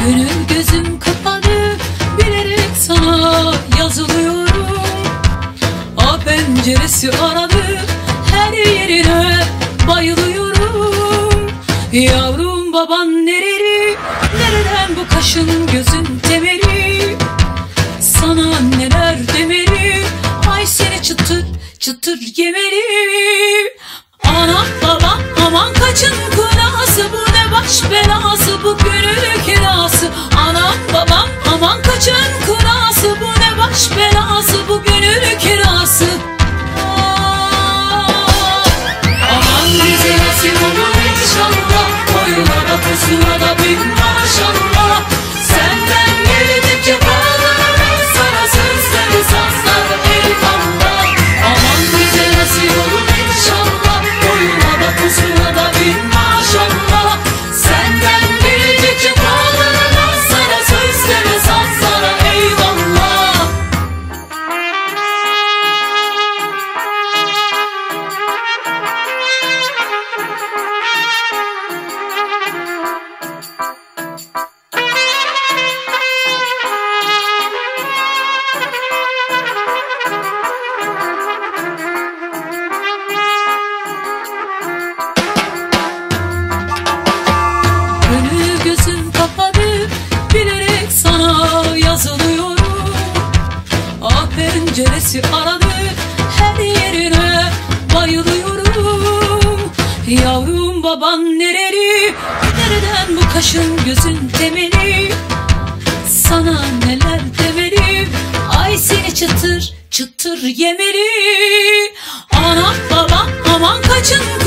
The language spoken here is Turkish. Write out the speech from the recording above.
Gönül gözüm kapalı bilerek sana yazılıyorum. A aradı her yerine bayılıyorum. Yavrum bu kaşın gözün temeli Sana neler demeli ay seni çıtır çıtır yemeli. Anam babam aman kaçın kurası bu ne baş belası bu gönül kirası. Anam babam aman kaçın kurası bu ne baş belası yazılıyorum. Ah penceresi aradı her yerine bayılıyorum. Yavrum baban nereli? Nereden bu kaşın gözün temeli? Sana neler demeli? Ay seni çıtır çıtır yemeli. Anam babam aman kaçın